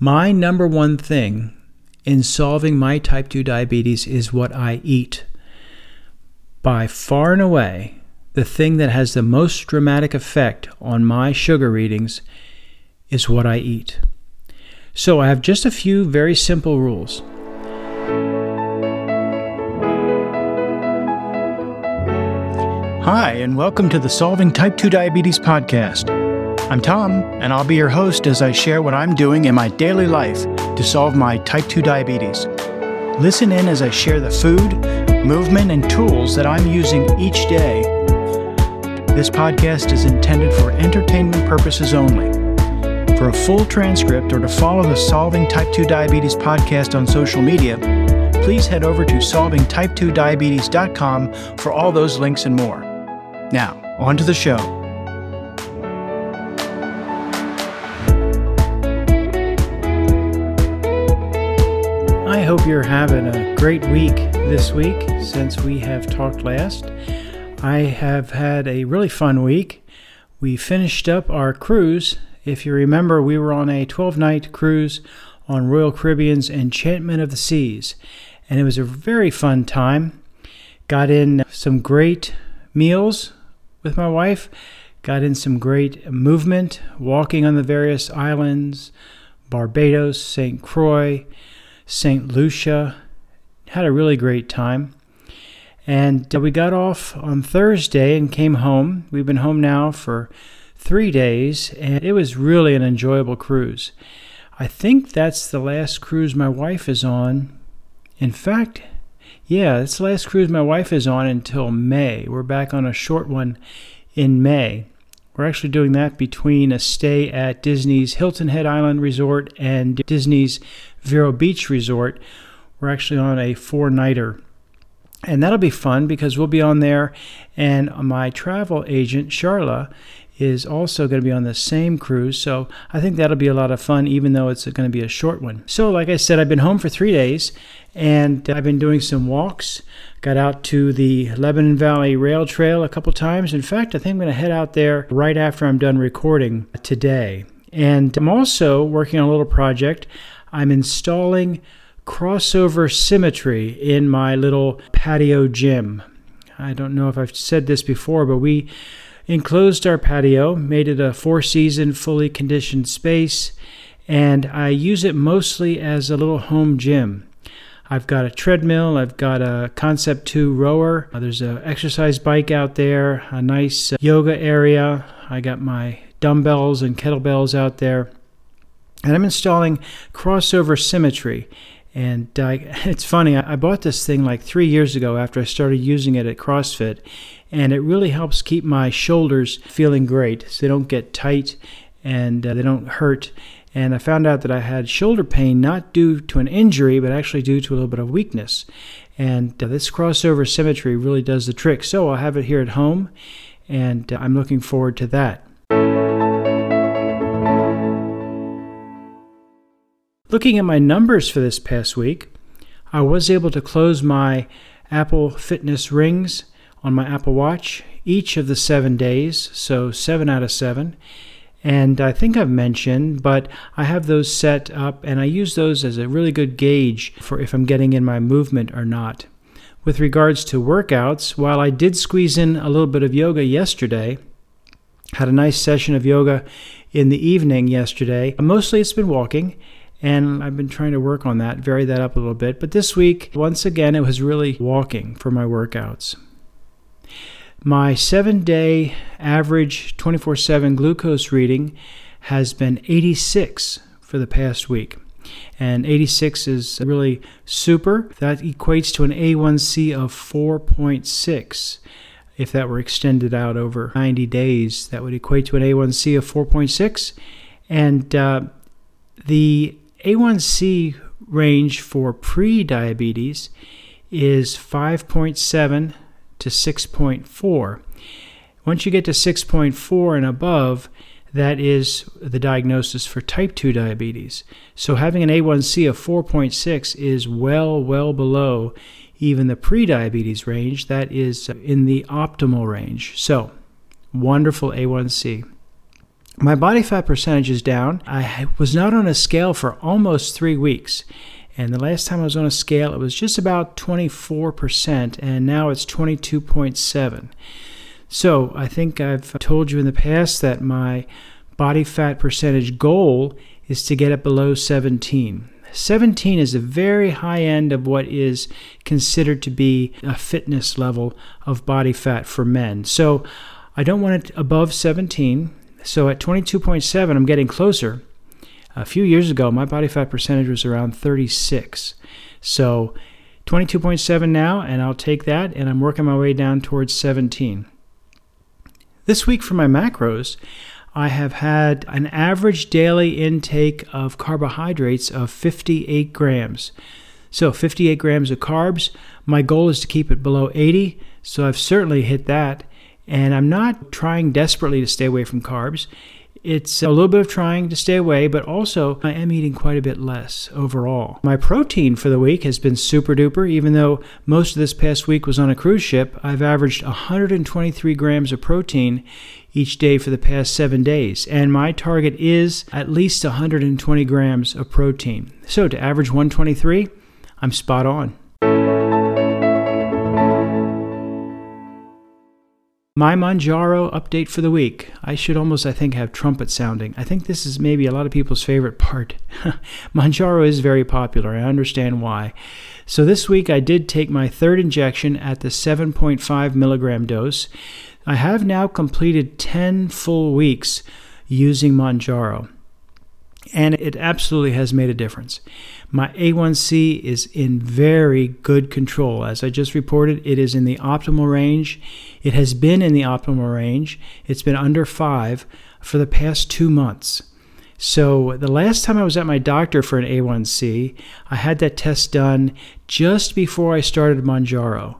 My number one thing in solving my type 2 diabetes is what I eat. By far and away, the thing that has the most dramatic effect on my sugar readings is what I eat. So I have just a few very simple rules. Hi, and welcome to the Solving Type 2 Diabetes podcast. I'm Tom, and I'll be your host as I share what I'm doing in my daily life to solve my type 2 diabetes. Listen in as I share the food, movement, and tools that I'm using each day. This podcast is intended for entertainment purposes only. For a full transcript or to follow the Solving Type 2 Diabetes podcast on social media, please head over to solvingtype2diabetes.com for all those links and more. Now, on to the show. Hope you're having a great week this week since we have talked last. I have had a really fun week. We finished up our cruise. If you remember, we were on a 12 night cruise on Royal Caribbean's Enchantment of the Seas, and it was a very fun time. Got in some great meals with my wife, got in some great movement, walking on the various islands Barbados, St. Croix. St. Lucia. Had a really great time. And uh, we got off on Thursday and came home. We've been home now for three days, and it was really an enjoyable cruise. I think that's the last cruise my wife is on. In fact, yeah, that's the last cruise my wife is on until May. We're back on a short one in May. We're actually doing that between a stay at Disney's Hilton Head Island Resort and Disney's Vero Beach Resort. We're actually on a four nighter. And that'll be fun because we'll be on there, and my travel agent, Charla, is also going to be on the same cruise. So I think that'll be a lot of fun, even though it's going to be a short one. So, like I said, I've been home for three days and I've been doing some walks. Got out to the Lebanon Valley Rail Trail a couple times. In fact, I think I'm going to head out there right after I'm done recording today. And I'm also working on a little project. I'm installing crossover symmetry in my little patio gym. I don't know if I've said this before, but we enclosed our patio, made it a four season, fully conditioned space, and I use it mostly as a little home gym. I've got a treadmill, I've got a Concept 2 rower, there's an exercise bike out there, a nice uh, yoga area. I got my dumbbells and kettlebells out there. And I'm installing crossover symmetry. And it's funny, I bought this thing like three years ago after I started using it at CrossFit. And it really helps keep my shoulders feeling great so they don't get tight and uh, they don't hurt. And I found out that I had shoulder pain not due to an injury, but actually due to a little bit of weakness. And uh, this crossover symmetry really does the trick. So I'll have it here at home, and uh, I'm looking forward to that. Looking at my numbers for this past week, I was able to close my Apple Fitness rings on my Apple Watch each of the seven days, so seven out of seven. And I think I've mentioned, but I have those set up and I use those as a really good gauge for if I'm getting in my movement or not. With regards to workouts, while I did squeeze in a little bit of yoga yesterday, had a nice session of yoga in the evening yesterday. Mostly it's been walking and I've been trying to work on that, vary that up a little bit. But this week, once again, it was really walking for my workouts. My seven day average 24 7 glucose reading has been 86 for the past week. And 86 is really super. That equates to an A1C of 4.6. If that were extended out over 90 days, that would equate to an A1C of 4.6. And uh, the a1C range for pre-diabetes is 5.7 to 6.4. Once you get to 6.4 and above, that is the diagnosis for type 2 diabetes. So having an A1C of 4.6 is well, well below even the pre-diabetes range. That is in the optimal range. So, wonderful A1C. My body fat percentage is down. I was not on a scale for almost three weeks. And the last time I was on a scale, it was just about 24%, and now it's 22.7. So I think I've told you in the past that my body fat percentage goal is to get it below 17. 17 is the very high end of what is considered to be a fitness level of body fat for men. So I don't want it above 17. So at 22.7, I'm getting closer. A few years ago, my body fat percentage was around 36. So 22.7 now, and I'll take that, and I'm working my way down towards 17. This week for my macros, I have had an average daily intake of carbohydrates of 58 grams. So 58 grams of carbs. My goal is to keep it below 80, so I've certainly hit that. And I'm not trying desperately to stay away from carbs. It's a little bit of trying to stay away, but also I am eating quite a bit less overall. My protein for the week has been super duper, even though most of this past week was on a cruise ship. I've averaged 123 grams of protein each day for the past seven days, and my target is at least 120 grams of protein. So to average 123, I'm spot on. My Mounjaro update for the week. I should almost, I think, have trumpet sounding. I think this is maybe a lot of people's favorite part. Mounjaro is very popular. I understand why. So this week I did take my third injection at the 7.5 milligram dose. I have now completed 10 full weeks using Mounjaro and it absolutely has made a difference. My A1C is in very good control. As I just reported, it is in the optimal range. It has been in the optimal range. It's been under five for the past two months. So, the last time I was at my doctor for an A1C, I had that test done just before I started Mounjaro.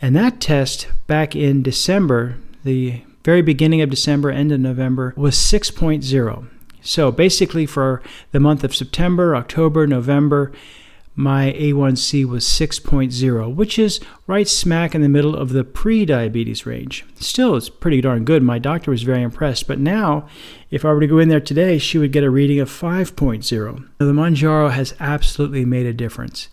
And that test back in December, the very beginning of December, end of November, was 6.0. So basically, for the month of September, October, November, my A1C was 6.0, which is right smack in the middle of the pre diabetes range. Still, it's pretty darn good. My doctor was very impressed. But now, if I were to go in there today, she would get a reading of 5.0. the Mounjaro has absolutely made a difference.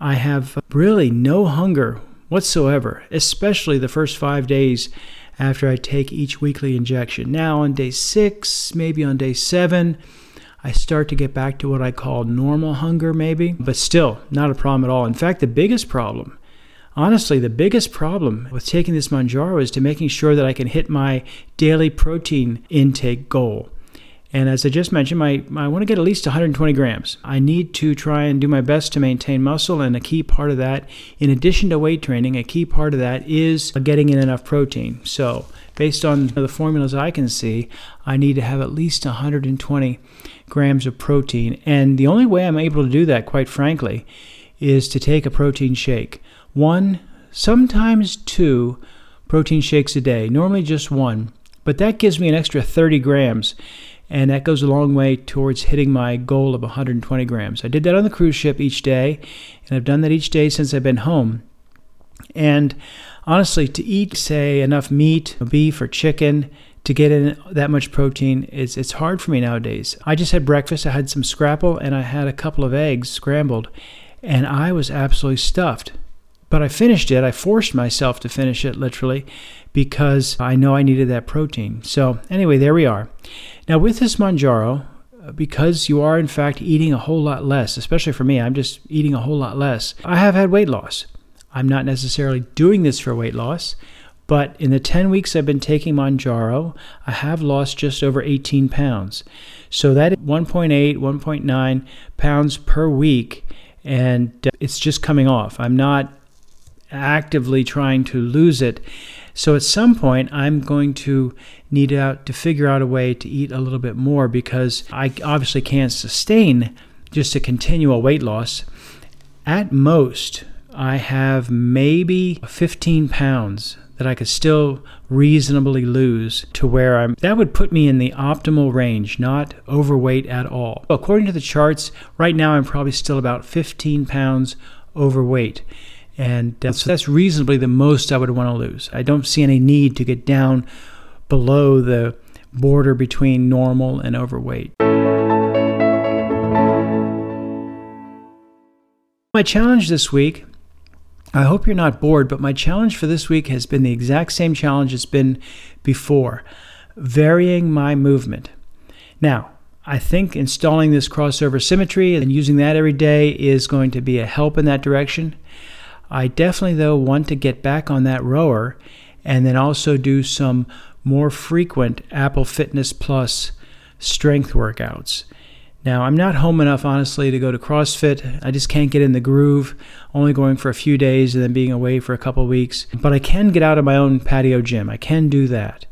I have really no hunger whatsoever, especially the first five days after I take each weekly injection. Now, on day six, maybe on day seven, I start to get back to what I call normal hunger, maybe, but still not a problem at all. In fact, the biggest problem, honestly, the biggest problem with taking this Mounjaro is to making sure that I can hit my daily protein intake goal. And as I just mentioned, my, I want to get at least 120 grams. I need to try and do my best to maintain muscle, and a key part of that, in addition to weight training, a key part of that is uh, getting in enough protein. So, based on the formulas I can see, I need to have at least 120 grams of protein. And the only way I'm able to do that, quite frankly, is to take a protein shake. One, sometimes two protein shakes a day, normally just one, but that gives me an extra 30 grams and that goes a long way towards hitting my goal of 120 grams. I did that on the cruise ship each day, and I've done that each day since I've been home. And honestly, to eat, say, enough meat, beef, or chicken to get in that much protein is it's hard for me nowadays. I just had breakfast. I had some scrapple, and I had a couple of eggs scrambled, and I was absolutely stuffed. But I finished it. I forced myself to finish it literally because I know I needed that protein. So, anyway, there we are. Now, with this Mounjaro, uh, because you are in fact eating a whole lot less, especially for me, I'm just eating a whole lot less. I have had weight loss. I'm not necessarily doing this for weight loss, but in the 10 weeks I've been taking Mounjaro, I have lost just over 18 pounds. So that 1.8, 1.9 pounds per week, and uh, it's just coming off. I'm not actively trying to lose it. So at some point, I'm going to need out to figure out a way to eat a little bit more because I obviously can't sustain just a continual weight loss. At most, I have maybe 15 pounds that I could still reasonably lose to where I'm. That would put me in the optimal range, not overweight at all. According to the charts, right now I'm probably still about 15 pounds overweight. And uh, so that's reasonably the most I would want to lose. I don't see any need to get down below the border between normal and overweight. My challenge this week, I hope you're not bored, but my challenge for this week has been the exact same challenge it's been before varying my movement. Now, I think installing this crossover symmetry and using that every day is going to be a help in that direction. I definitely, though, want to get back on that rower and then also do some more frequent Apple Fitness Plus strength workouts. Now, I'm not home enough, honestly, to go to CrossFit. I just can't get in the groove, only going for a few days and then being away for a couple weeks. But I can get out of my own patio gym. I can do that.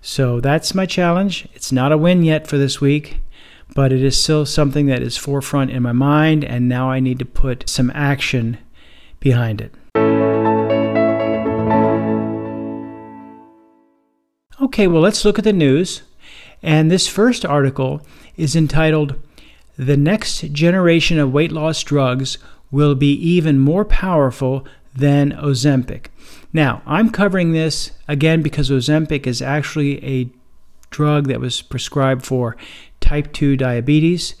So that's my challenge. It's not a win yet for this week, but it is still something that is forefront in my mind, and now I need to put some action behind it. Okay, well, let's look at the news. And this first article is entitled The Next Generation of Weight Loss Drugs Will Be Even More Powerful Than Ozempic. Now, I'm covering this again because Ozempic is actually a drug that was prescribed for type 2 diabetes.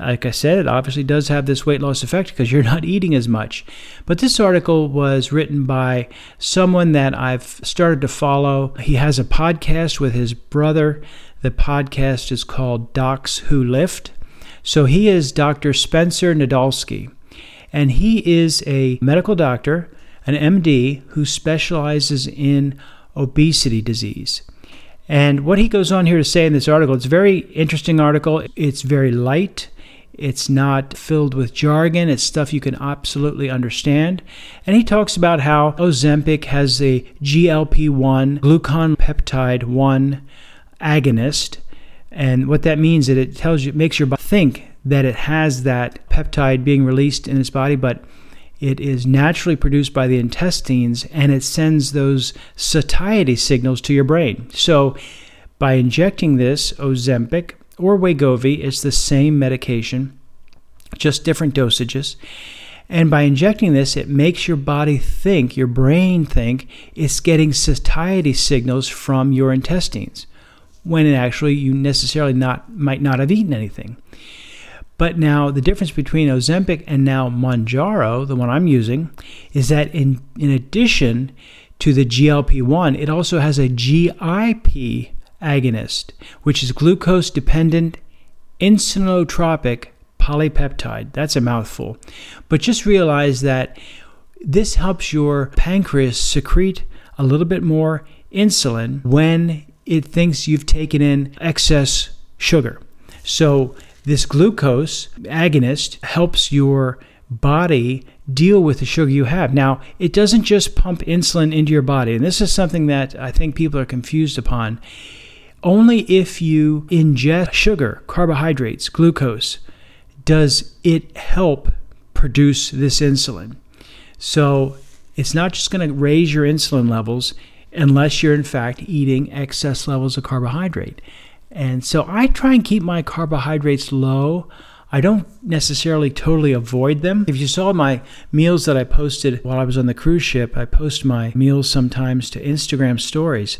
Like I said, it obviously does have this weight loss effect because you're not eating as much. But this article was written by someone that I've started to follow. He has a podcast with his brother. The podcast is called Docs Who Lift. So he is Dr. Spencer Nadolsky, and he is a medical doctor, an MD, who specializes in obesity disease. And what he goes on here to say in this article, it's a very interesting article. It's very light. It's not filled with jargon. It's stuff you can absolutely understand. And he talks about how Ozempic has a GLP 1, glucagon peptide 1 agonist. And what that means is that it tells you, it makes your body think that it has that peptide being released in its body, but it is naturally produced by the intestines and it sends those satiety signals to your brain. So, by injecting this Ozempic or Wegovy, it's the same medication, just different dosages. And by injecting this, it makes your body think, your brain think, it's getting satiety signals from your intestines, when actually you necessarily not might not have eaten anything. But now the difference between Ozempic and now Mounjaro, the one I'm using, is that in, in addition to the GLP 1, it also has a GIP agonist, which is glucose dependent insulinotropic polypeptide. That's a mouthful. But just realize that this helps your pancreas secrete a little bit more insulin when it thinks you've taken in excess sugar. So this glucose agonist helps your body deal with the sugar you have. Now, it doesn't just pump insulin into your body, and this is something that I think people are confused upon. Only if you ingest sugar, carbohydrates, glucose, does it help produce this insulin. So, it's not just going to raise your insulin levels unless you're in fact eating excess levels of carbohydrate. And so I try and keep my carbohydrates low. I don't necessarily totally avoid them. If you saw my meals that I posted while I was on the cruise ship, I post my meals sometimes to Instagram stories.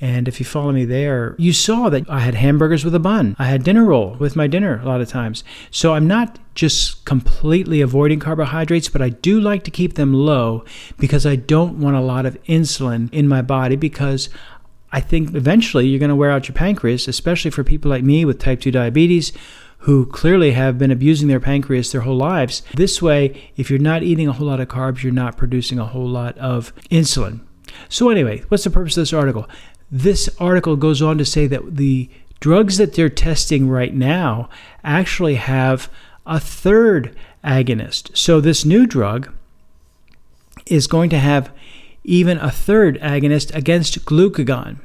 And if you follow me there, you saw that I had hamburgers with a bun. I had dinner roll with my dinner a lot of times. So I'm not just completely avoiding carbohydrates, but I do like to keep them low because I don't want a lot of insulin in my body because I think eventually you're going to wear out your pancreas, especially for people like me with type 2 diabetes who clearly have been abusing their pancreas their whole lives. This way, if you're not eating a whole lot of carbs, you're not producing a whole lot of insulin. So, anyway, what's the purpose of this article? This article goes on to say that the drugs that they're testing right now actually have a third agonist. So, this new drug is going to have even a third agonist against glucagon.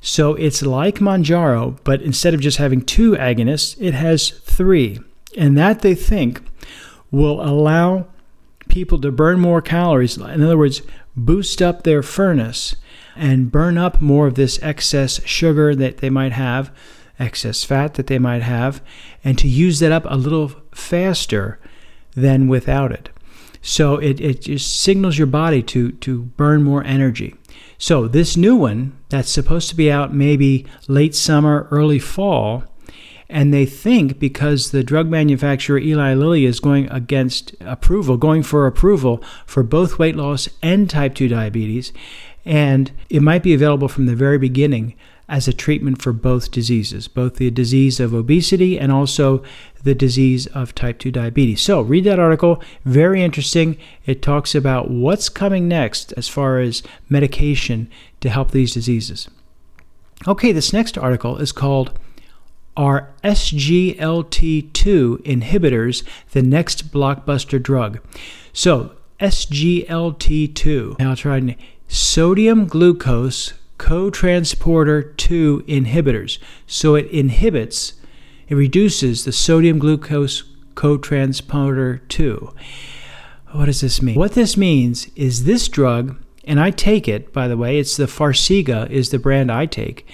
So it's like Mounjaro, but instead of just having two agonists, it has three. And that they think will allow people to burn more calories. In other words, boost up their furnace and burn up more of this excess sugar that they might have, excess fat that they might have, and to use that up a little faster than without it. So it, it just signals your body to, to burn more energy. So, this new one that's supposed to be out maybe late summer, early fall, and they think because the drug manufacturer Eli Lilly is going against approval, going for approval for both weight loss and type 2 diabetes, and it might be available from the very beginning as a treatment for both diseases, both the disease of obesity and also the disease of type 2 diabetes. So, read that article, very interesting. It talks about what's coming next as far as medication to help these diseases. Okay, this next article is called Are SGLT2 inhibitors the next blockbuster drug? So, SGLT2, now I'll try sodium glucose cotransporter 2 inhibitors. So it inhibits, it reduces the sodium glucose cotransporter 2. What does this mean? What this means is this drug, and I take it, by the way, it's the Farxiga is the brand I take.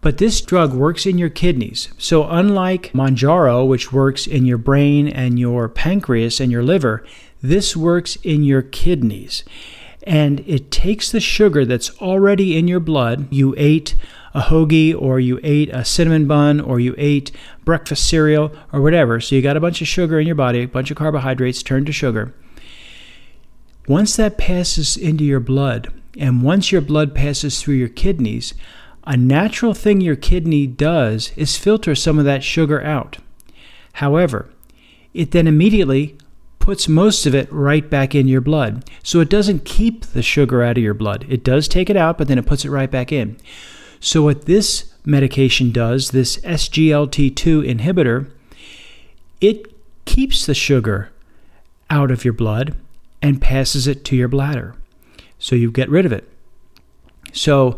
But this drug works in your kidneys. So, unlike Mounjaro, which works in your brain and your pancreas and your liver, this works in your kidneys and it takes the sugar that's already in your blood. You ate a hoagie, or you ate a cinnamon bun, or you ate breakfast cereal, or whatever. So you got a bunch of sugar in your body, a bunch of carbohydrates turned to sugar. Once that passes into your blood, and once your blood passes through your kidneys, a natural thing your kidney does is filter some of that sugar out. However, it then immediately puts most of it right back in your blood. So it doesn't keep the sugar out of your blood. It does take it out, but then it puts it right back in. So what this medication does, this SGLT2 inhibitor, it keeps the sugar out of your blood and passes it to your bladder. So you get rid of it. So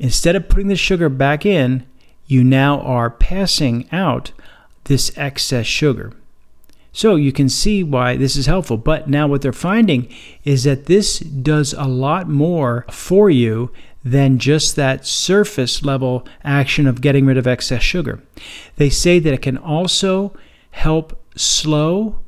instead of putting the sugar back in, you now are passing out this excess sugar. So you can see why this is helpful. But now what they're finding is that this does a lot more for you than just that surface level action of getting rid of excess sugar. They say that it can also help slow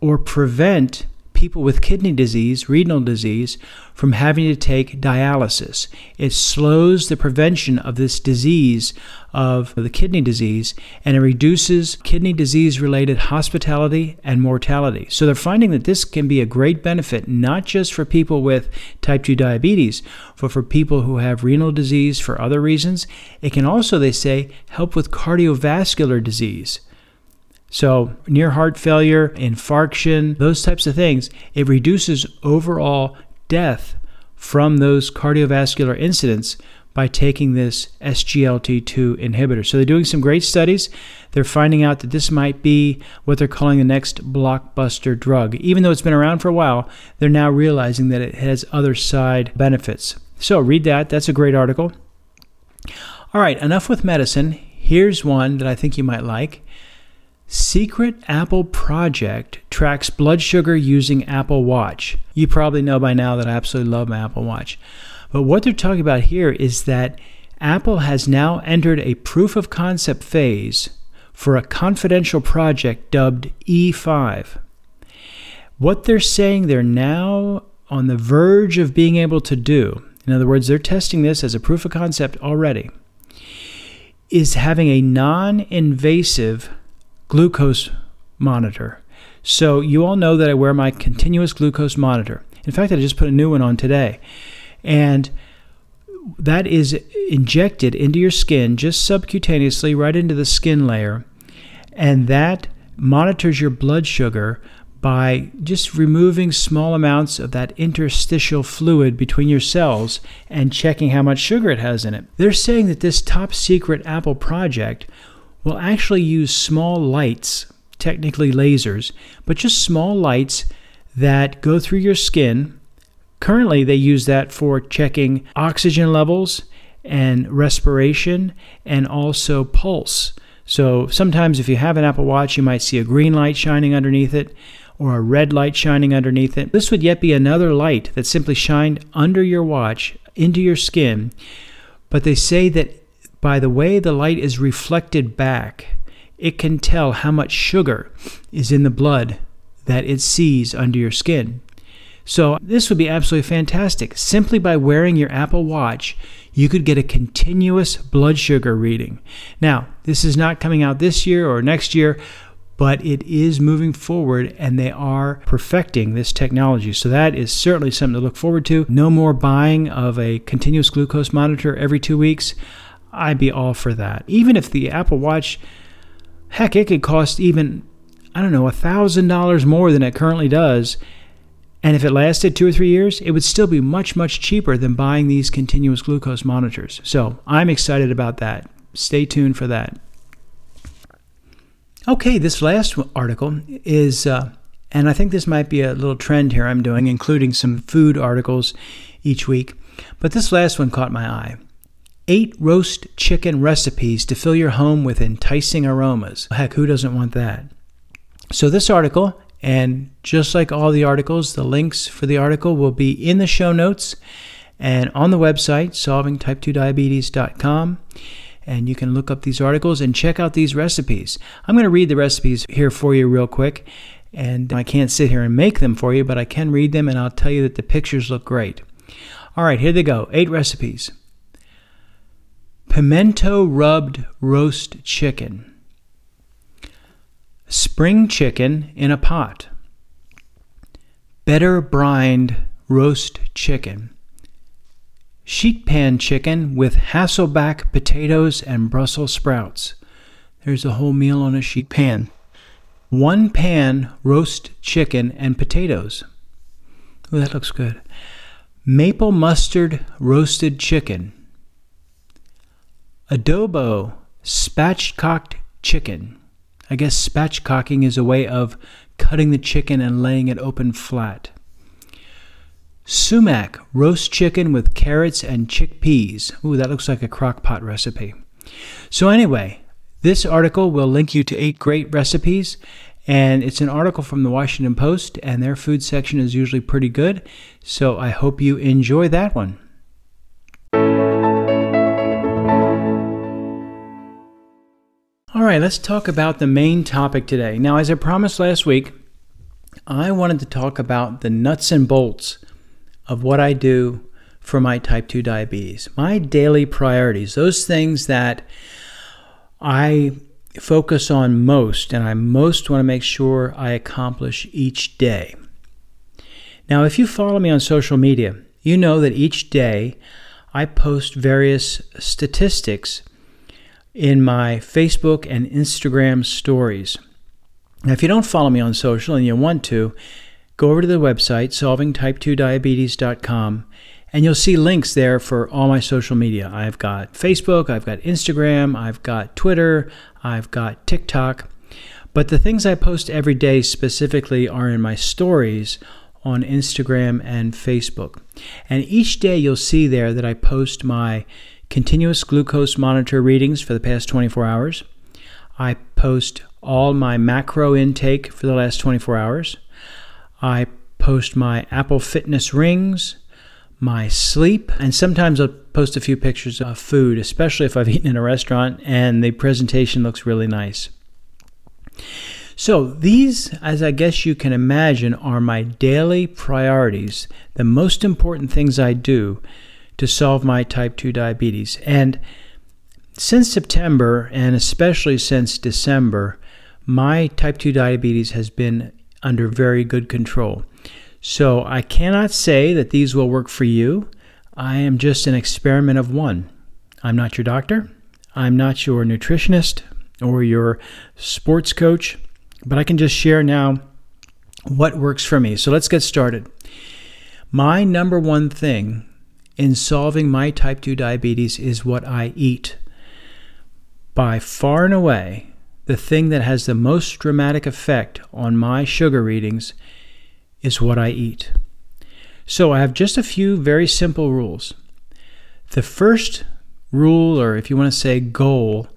or prevent people with kidney disease, renal disease, from having to take dialysis. It slows the prevention of this disease of the kidney disease and it reduces kidney disease related hospitality and mortality. So they're finding that this can be a great benefit not just for people with type 2 diabetes, but for people who have renal disease for other reasons. It can also, they say, help with cardiovascular disease. So, near heart failure, infarction, those types of things, it reduces overall death from those cardiovascular incidents by taking this SGLT2 inhibitor. So, they're doing some great studies. They're finding out that this might be what they're calling the next blockbuster drug. Even though it's been around for a while, they're now realizing that it has other side benefits. So, read that. That's a great article. All right, enough with medicine. Here's one that I think you might like. Secret Apple Project tracks blood sugar using Apple Watch. You probably know by now that I absolutely love my Apple Watch. But what they're talking about here is that Apple has now entered a proof of concept phase for a confidential project dubbed E5. What they're saying they're now on the verge of being able to do, in other words, they're testing this as a proof of concept already, is having a non invasive glucose monitor. So you all know that I wear my continuous glucose monitor. In fact, I just put a new one on today. And that is injected into your skin just subcutaneously right into the skin layer. And that monitors your blood sugar by just removing small amounts of that interstitial fluid between your cells and checking how much sugar it has in it. They're saying that this top secret Apple project will actually use small lights, technically lasers, but just small lights that go through your skin. Currently, they use that for checking oxygen levels and respiration and also pulse. So sometimes, if you have an Apple Watch, you might see a green light shining underneath it or a red light shining underneath it. This would yet be another light that simply shined under your watch into your skin. But they say that by the way the light is reflected back, it can tell how much sugar is in the blood that it sees under your skin. So, this would be absolutely fantastic. Simply by wearing your Apple Watch, you could get a continuous blood sugar reading. Now, this is not coming out this year or next year, but it is moving forward and they are perfecting this technology. So that is certainly something to look forward to. No more buying of a continuous glucose monitor every two weeks. I'd be all for that. Even if the Apple Watch, heck, it could cost even, I don't know, a $1,000 more than it currently does. And if it lasted two or three years, it would still be much, much cheaper than buying these continuous glucose monitors. So I'm excited about that. Stay tuned for that. Okay, this last article is, uh, and I think this might be a little trend here I'm doing, including some food articles each week. But this last one caught my eye. Eight roast chicken recipes to fill your home with enticing aromas. Heck, who doesn't want that? So, this article, and just like all the articles, the links for the article will be in the show notes and on the website, solvingtype2diabetes.com and you can look up these articles and check out these recipes. I'm going to read the recipes here for you real quick, and I can't sit here and make them for you, but I can read them and I'll tell you that the pictures look great. All right, here they go eight recipes pimento rubbed roast chicken, spring chicken in a pot, better brined roast chicken sheet pan chicken with Hasselback potatoes and Brussels sprouts. There's a whole meal on a sheet pan. One pan roast chicken and potatoes. Oh, that looks good. Maple mustard roasted chicken. Adobo spatchcocked chicken. I guess spatchcocking is a way of cutting the chicken and laying it open flat. Sumac roast chicken with carrots and chickpeas. Ooh, that looks like a crock pot recipe. So, anyway, this article will link you to eight great recipes, and it's an article from the Washington Post, and their food section is usually pretty good. So, I hope you enjoy that one. All right, let's talk about the main topic today. Now, as I promised last week, I wanted to talk about the nuts and bolts of what I do for my type 2 diabetes. My daily priorities, those things that I focus on most and I most want to make sure I accomplish each day. Now, if you follow me on social media, you know that each day I post various statistics in my Facebook and Instagram stories. Now, if you don't follow me on social and you want to, go over to the website, solvingtype2diabetes.com, and you'll see links there for all my social media. I've got Facebook, I've got Instagram, I've got Twitter, I've got TikTok. But the things I post every day specifically are in my stories on Instagram and Facebook. And each day you'll see there that I post my continuous glucose monitor readings for the past 24 hours. I post all my macro intake for the last 24 hours. I post my Apple Fitness rings, my sleep, and sometimes I'll post a few pictures of food, especially if I've eaten in a restaurant and the presentation looks really nice. So, these, as I guess you can imagine, are my daily priorities, the most important things I do to solve my type 2 diabetes. And since September, and especially since December, my type 2 diabetes has been under very good control. So I cannot say that these will work for you. I am just an experiment of one. I'm not your doctor. I'm not your nutritionist or your sports coach, but I can just share now what works for me. So let's get started. My number one thing in solving my type 2 diabetes is what I eat. By far and away, the thing that has the most dramatic effect on my sugar readings is what I eat. So I have just a few very simple rules. The first rule, or if you want to say goal,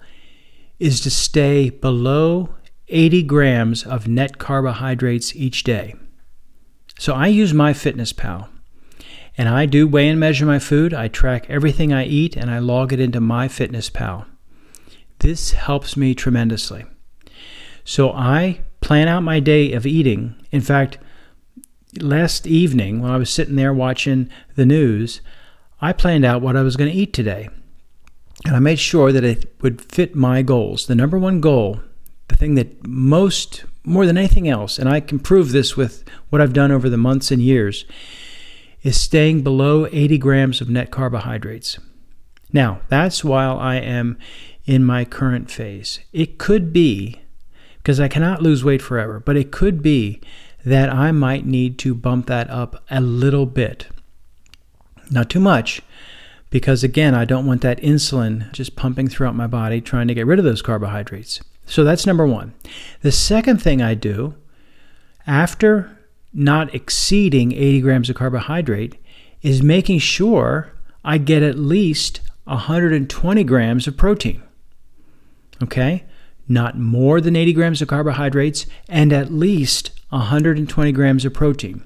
is to stay below 80 grams of net carbohydrates each day. So I use MyFitnessPal. And I do weigh and measure my food. I track everything I eat and I log it into MyFitnessPal. This helps me tremendously. So I plan out my day of eating. In fact, last evening when I was sitting there watching the news, I planned out what I was going to eat today. And I made sure that it would fit my goals. The number one goal, the thing that most, more than anything else, and I can prove this with what I've done over the months and years, is staying below 80 grams of net carbohydrates. Now, that's while I am in my current phase. It could be, because I cannot lose weight forever, but it could be that I might need to bump that up a little bit. Not too much, because again, I don't want that insulin just pumping throughout my body trying to get rid of those carbohydrates. So that's number one. The second thing I do after not exceeding 80 grams of carbohydrate is making sure I get at least 120 grams of protein. Okay? Not more than 80 grams of carbohydrates and at least 120 grams of protein.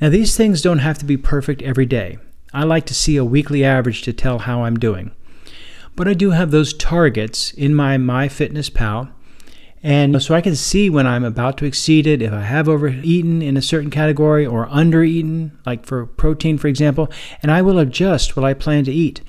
Now, these things don't have to be perfect every day. I like to see a weekly average to tell how I'm doing. But I do have those targets in my MyFitnessPal and so I can see when I'm about to exceed it, if I have overeaten in a certain category or undereaten, like for protein, for example, and I will adjust what I plan to eat.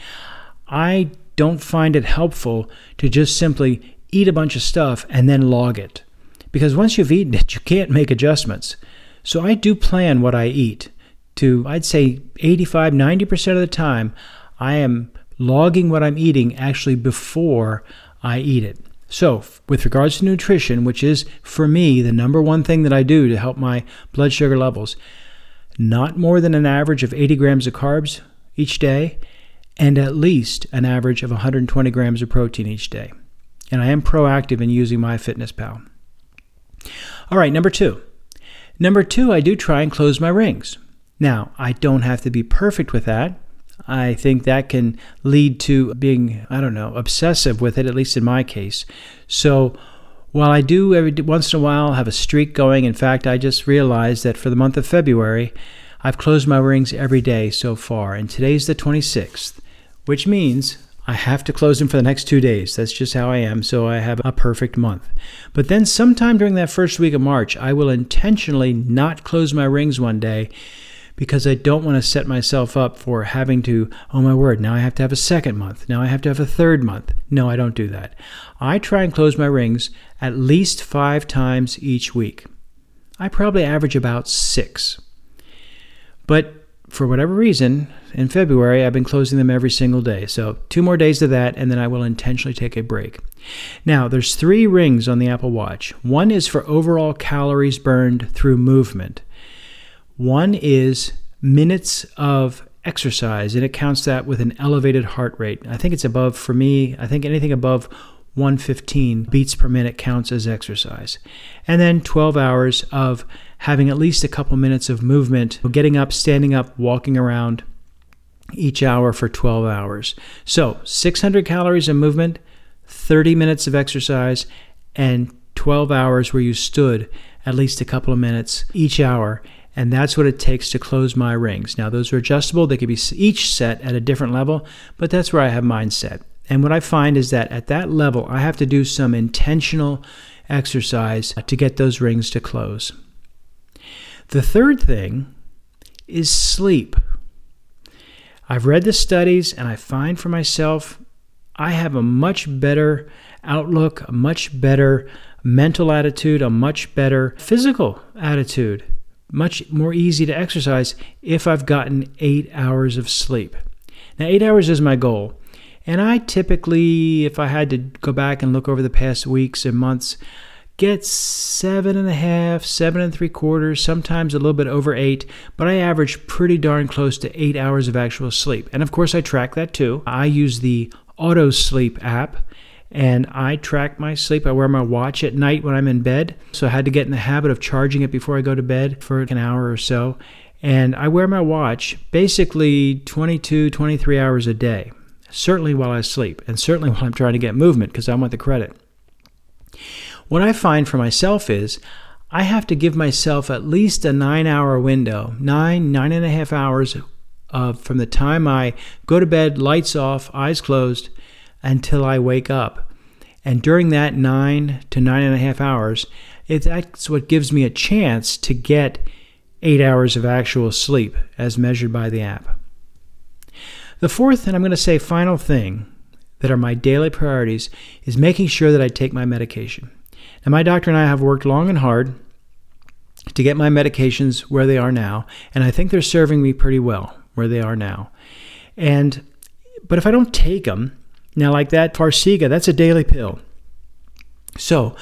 I don't find it helpful to just simply eat a bunch of stuff and then log it. Because once you've eaten it, you can't make adjustments. So I do plan what I eat to, I'd say 85, 90% of the time, I am logging what I'm eating actually before I eat it. So, with regards to nutrition, which is for me the number one thing that I do to help my blood sugar levels, not more than an average of 80 grams of carbs each day, and at least an average of 120 grams of protein each day. And I am proactive in using my fitness pal. All right, number two. Number two, I do try and close my rings. Now, I don't have to be perfect with that. I think that can lead to being, I don't know, obsessive with it, at least in my case. So while I do every once in a while have a streak going, in fact, I just realized that for the month of February, I've closed my rings every day so far, and today's the 26th, which means I have to close them for the next two days. That's just how I am, so I have a perfect month. But then, sometime during that first week of March, I will intentionally not close my rings one day because I don't want to set myself up for having to, oh my word, now I have to have a second month. Now I have to have a third month. No, I don't do that. I try and close my rings at least five times each week. I probably average about six. But for whatever reason, in February, I've been closing them every single day. So, two more days of that, and then I will intentionally take a break. Now, there's three rings on the Apple Watch. One is for overall calories burned through movement. One is minutes of exercise, and it counts that with an elevated heart rate. I think it's above, for me, I think anything above 115 beats per minute counts as exercise. And then 12 hours of having at least a couple minutes of movement, getting up, standing up, walking around each hour for 12 hours. So 600 calories of movement, 30 minutes of exercise, and 12 hours where you stood at least a couple of minutes each hour and that's what it takes to close my rings. Now, those are adjustable, they can be each set at a different level, but that's where I have mine set. And what I find is that at that level, I have to do some intentional exercise to get those rings to close. The third thing is sleep. I've read the studies and I find for myself I have a much better outlook, a much better mental attitude, a much better physical attitude much more easy to exercise if I've gotten eight hours of sleep. Now, eight hours is my goal. And I typically, if I had to go back and look over the past weeks and months, get seven and a half, seven and three quarters, sometimes a little bit over eight, but I average pretty darn close to eight hours of actual sleep. And of course, I track that too. I use the Auto Sleep app and I track my sleep. I wear my watch at night when I'm in bed. So I had to get in the habit of charging it before I go to bed for an hour or so. And I wear my watch basically 22, 23 hours a day, certainly while I sleep, and certainly while I'm trying to get movement because I want the credit. What I find for myself is I have to give myself at least a nine hour window, nine, nine and a half hours of from the time I go to bed, lights off, eyes closed, until I wake up. And during that nine to nine and a half hours, it, that's what gives me a chance to get eight hours of actual sleep as measured by the app. The fourth, and I'm going to say final thing that are my daily priorities, is making sure that I take my medication. Now, my doctor and I have worked long and hard to get my medications where they are now, and I think they're serving me pretty well where they are now. And but if I don't take them, now like that Farxiga, that's a daily pill. So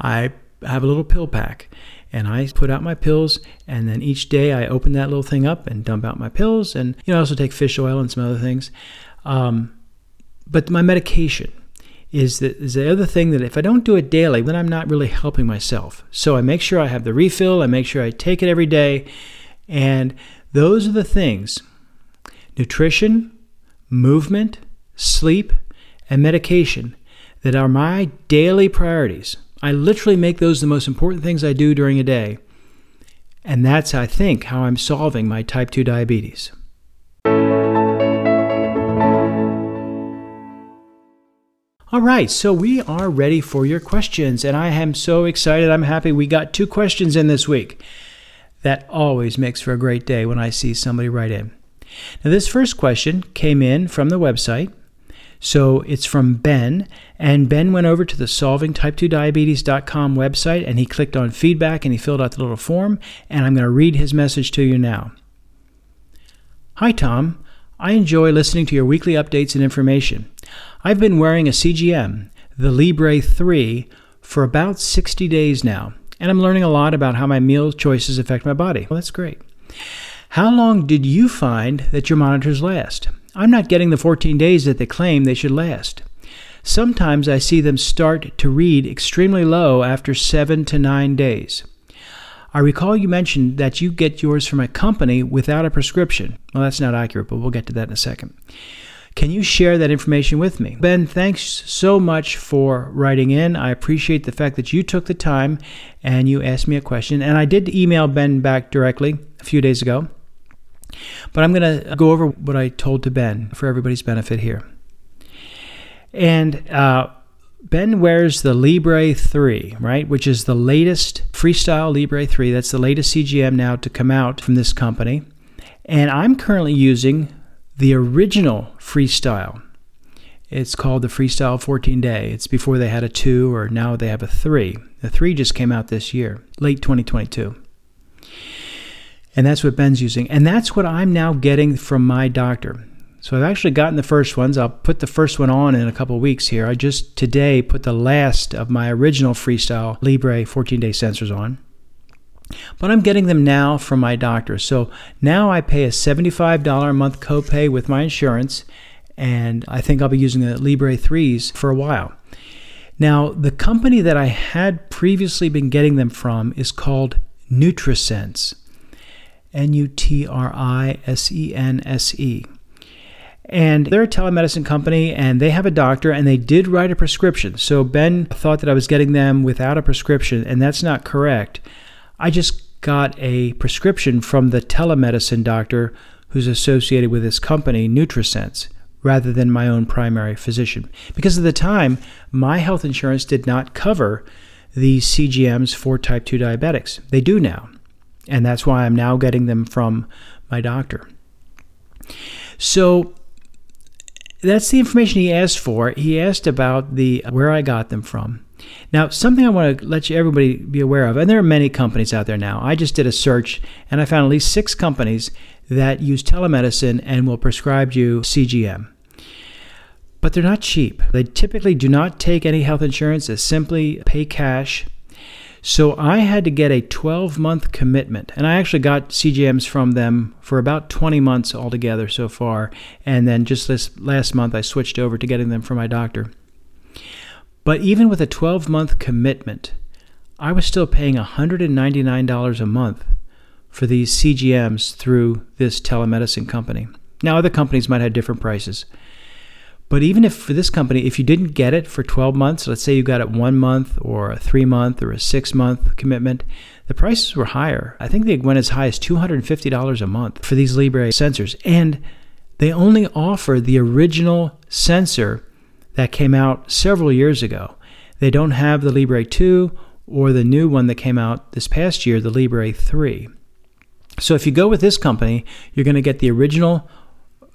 I have a little pill pack and I put out my pills and then each day I open that little thing up and dump out my pills and you know I also take fish oil and some other things. Um, but my medication is the, is the other thing that if I don't do it daily, then I'm not really helping myself. So I make sure I have the refill, I make sure I take it every day, and those are the things nutrition, movement, sleep, and medication that are my daily priorities. I literally make those the most important things I do during a day. And that's, I think, how I'm solving my type 2 diabetes. All right, so we are ready for your questions, and I am so excited. I'm happy we got two questions in this week. That always makes for a great day when I see somebody write in. Now, this first question came in from the website. So it's from Ben, and Ben went over to the solvingtype2diabetes.com website and he clicked on feedback and he filled out the little form, and I'm going to read his message to you now. Hi, Tom. I enjoy listening to your weekly updates and information. I've been wearing a CGM, the Libre 3, for about 60 days now, and I'm learning a lot about how my meal choices affect my body. Well, that's great. How long did you find that your monitors last? I'm not getting the 14 days that they claim they should last. Sometimes I see them start to read extremely low after 7 to 9 days. I recall you mentioned that you get yours from a company without a prescription. Well, that's not accurate, but we'll get to that in a second. Can you share that information with me? Ben, thanks so much for writing in. I appreciate the fact that you took the time and you asked me a question. And I did email Ben back directly a few days ago. But I'm going to go over what I told to Ben for everybody's benefit here. And uh, Ben wears the Libre 3, right, which is the latest Freestyle Libre 3. That's the latest CGM now to come out from this company. And I'm currently using the original Freestyle. It's called the Freestyle 14 Day. It's before they had a 2 or now they have a 3. The 3 just came out this year, late 2022. And that's what Ben's using. And that's what I'm now getting from my doctor. So I've actually gotten the first ones. I'll put the first one on in a couple weeks here. I just today put the last of my original Freestyle Libre 14 day sensors on. But I'm getting them now from my doctor. So now I pay a $75 a month copay with my insurance, and I think I'll be using the Libre 3s for a while. Now, the company that I had previously been getting them from is called NutriSense. N U T R I S E N S E. And they're a telemedicine company and they have a doctor and they did write a prescription. So Ben thought that I was getting them without a prescription, and that's not correct. I just got a prescription from the telemedicine doctor who's associated with this company, NutriSense, rather than my own primary physician. Because at the time, my health insurance did not cover these CGMs for type 2 diabetics. They do now. And that's why I'm now getting them from my doctor. So that's the information he asked for. He asked about the where I got them from. Now, something I want to let you everybody be aware of, and there are many companies out there now. I just did a search and I found at least six companies that use telemedicine and will prescribe you CGM. But they're not cheap. They typically do not take any health insurance. They simply pay cash so I had to get a 12 month commitment. And I actually got CGMs from them for about 20 months altogether so far. And then just this last month, I switched over to getting them from my doctor. But even with a 12 month commitment, I was still paying $199 a month for these CGMs through this telemedicine company. Now, other companies might have different prices. But even if for this company, if you didn't get it for 12 months, let's say you got it one month or a three month or a six month commitment, the prices were higher. I think they went as high as $250 a month for these Libre sensors. And they only offer the original sensor that came out several years ago. They don't have the Libre 2 or the new one that came out this past year, the Libre 3. So if you go with this company, you're going to get the original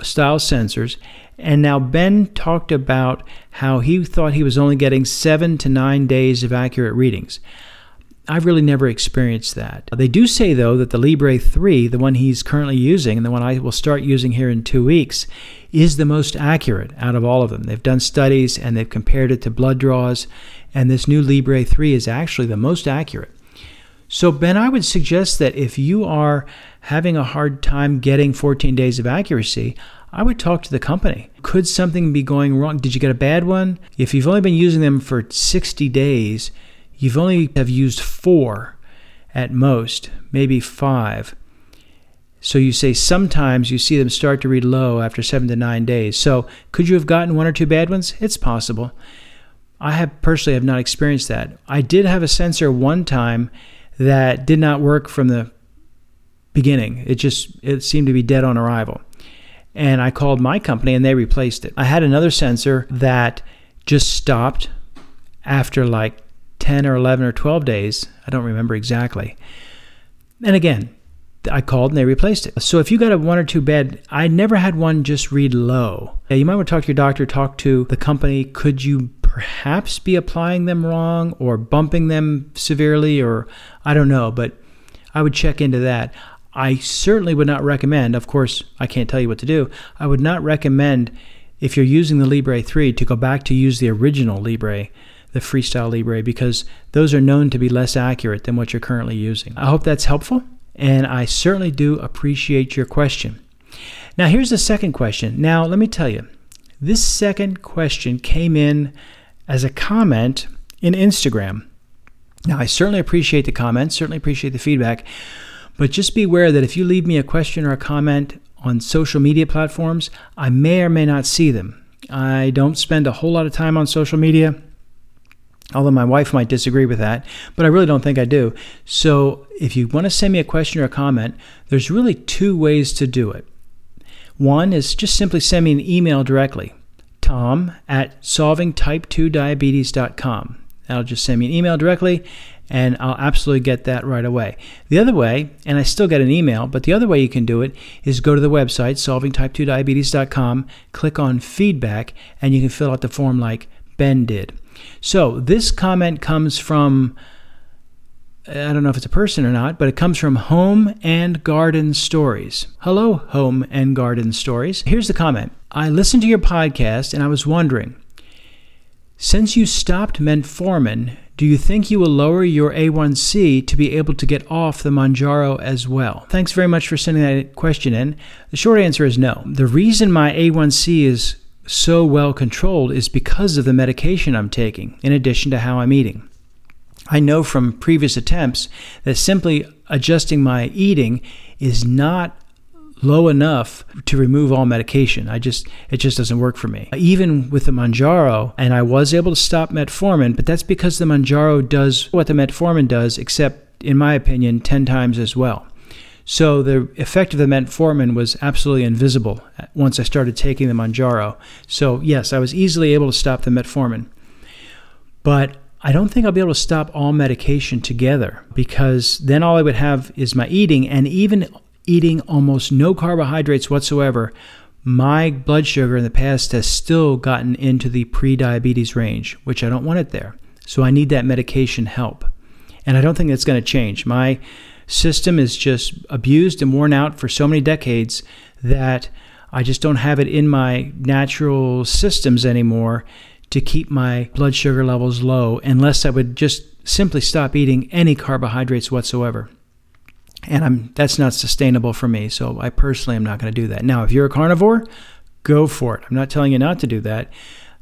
style sensors. And now Ben talked about how he thought he was only getting seven to nine days of accurate readings. I've really never experienced that. They do say, though, that the Libre 3, the one he's currently using, and the one I will start using here in two weeks, is the most accurate out of all of them. They've done studies and they've compared it to blood draws, and this new Libre 3 is actually the most accurate. So, Ben, I would suggest that if you are having a hard time getting 14 days of accuracy, I would talk to the company. Could something be going wrong? Did you get a bad one? If you've only been using them for 60 days, you've only have used four at most, maybe five. So you say sometimes you see them start to read low after seven to nine days. So could you have gotten one or two bad ones? It's possible. I have personally have not experienced that. I did have a sensor one time that did not work from the beginning. It just it seemed to be dead on arrival. And I called my company and they replaced it. I had another sensor that just stopped after like 10 or 11 or 12 days. I don't remember exactly. And again, I called and they replaced it. So if you got a one or two bed, I never had one just read low. You might want to talk to your doctor, talk to the company. Could you perhaps be applying them wrong or bumping them severely or I don't know, but I would check into that. I certainly would not recommend, of course, I can't tell you what to do. I would not recommend if you're using the Libre 3 to go back to use the original Libre, the Freestyle Libre, because those are known to be less accurate than what you're currently using. I hope that's helpful, and I certainly do appreciate your question. Now, here's the second question. Now, let me tell you, this second question came in as a comment in Instagram. Now, I certainly appreciate the comments, certainly appreciate the feedback. But just be aware that if you leave me a question or a comment on social media platforms, I may or may not see them. I don't spend a whole lot of time on social media, although my wife might disagree with that, but I really don't think I do. So if you want to send me a question or a comment, there's really two ways to do it. One is just simply send me an email directly, tom at solvingtype2diabetes.com. That'll just send me an email directly, and I'll absolutely get that right away. The other way, and I still get an email, but the other way you can do it is go to the website, solvingtype2diabetes.com, click on feedback, and you can fill out the form like Ben did. So this comment comes from, I don't know if it's a person or not, but it comes from Home and Garden Stories. Hello, Home and Garden Stories. Here's the comment I listened to your podcast and I was wondering, since you stopped metformin, do you think you will lower your A1C to be able to get off the Mounjaro as well? Thanks very much for sending that question in. The short answer is no. The reason my A1C is so well controlled is because of the medication I'm taking, in addition to how I'm eating. I know from previous attempts that simply adjusting my eating is not low enough to remove all medication. I just it just doesn't work for me. Even with the Mounjaro, and I was able to stop metformin, but that's because the Mounjaro does what the metformin does, except in my opinion, 10 times as well. So the effect of the metformin was absolutely invisible uh, once I started taking the Mounjaro. So yes, I was easily able to stop the metformin. But I don't think I'll be able to stop all medication together because then all I would have is my eating and even eating almost no carbohydrates whatsoever, my blood sugar in the past has still gotten into the pre-diabetes range, which I don't want it there. So I need that medication help. And I don't think that's going to change. My system is just abused and worn out for so many decades that I just don't have it in my natural systems anymore to keep my blood sugar levels low unless I would just simply stop eating any carbohydrates whatsoever and I'm that's not sustainable for me. So I personally am not going to do that. Now, if you're a carnivore, go for it. I'm not telling you not to do that.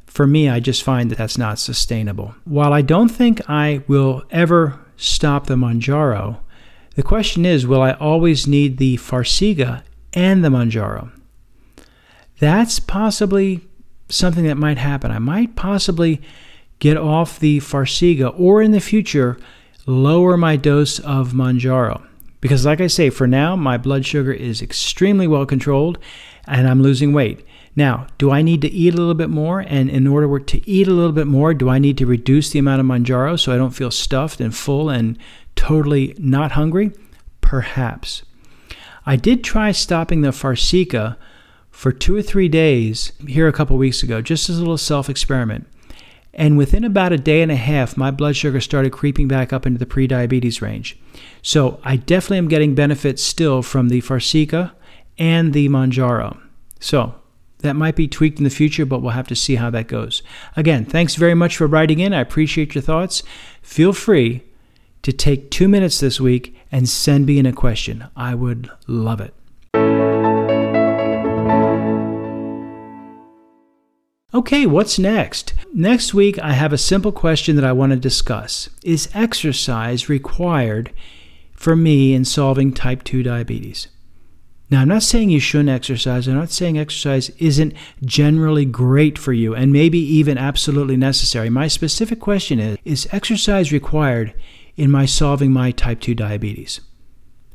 For me, I just find that that's not sustainable. While I don't think I will ever stop the Mounjaro, the question is, will I always need the Farxiga and the Mounjaro? That's possibly something that might happen. I might possibly get off the Farxiga or in the future lower my dose of Mounjaro. Because, like I say, for now, my blood sugar is extremely well controlled and I'm losing weight. Now, do I need to eat a little bit more? And in order to eat a little bit more, do I need to reduce the amount of Mounjaro so I don't feel stuffed and full and totally not hungry? Perhaps. I did try stopping the Farxiga for two or three days here a couple weeks ago, just as a little self experiment. And within about a day and a half, my blood sugar started creeping back up into the prediabetes range. So I definitely am getting benefits still from the Farxiga and the Mounjaro. So that might be tweaked in the future, but we'll have to see how that goes. Again, thanks very much for writing in. I appreciate your thoughts. Feel free to take two minutes this week and send me in a question. I would love it. Okay, what's next? Next week, I have a simple question that I want to discuss. Is exercise required for me in solving type 2 diabetes? Now, I'm not saying you shouldn't exercise. I'm not saying exercise isn't generally great for you and maybe even absolutely necessary. My specific question is Is exercise required in my solving my type 2 diabetes?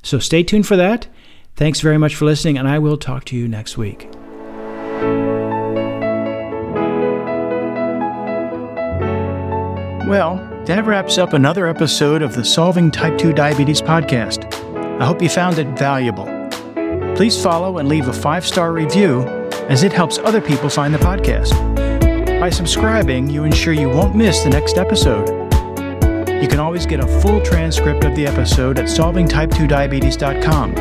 So stay tuned for that. Thanks very much for listening, and I will talk to you next week. Well, that wraps up another episode of the Solving Type 2 Diabetes podcast. I hope you found it valuable. Please follow and leave a five star review as it helps other people find the podcast. By subscribing, you ensure you won't miss the next episode. You can always get a full transcript of the episode at solvingtype2diabetes.com.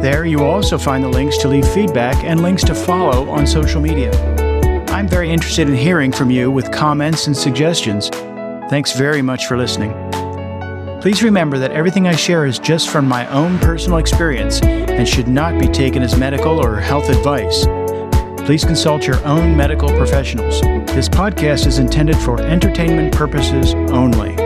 There, you will also find the links to leave feedback and links to follow on social media. I'm very interested in hearing from you with comments and suggestions. Thanks very much for listening. Please remember that everything I share is just from my own personal experience and should not be taken as medical or health advice. Please consult your own medical professionals. This podcast is intended for entertainment purposes only.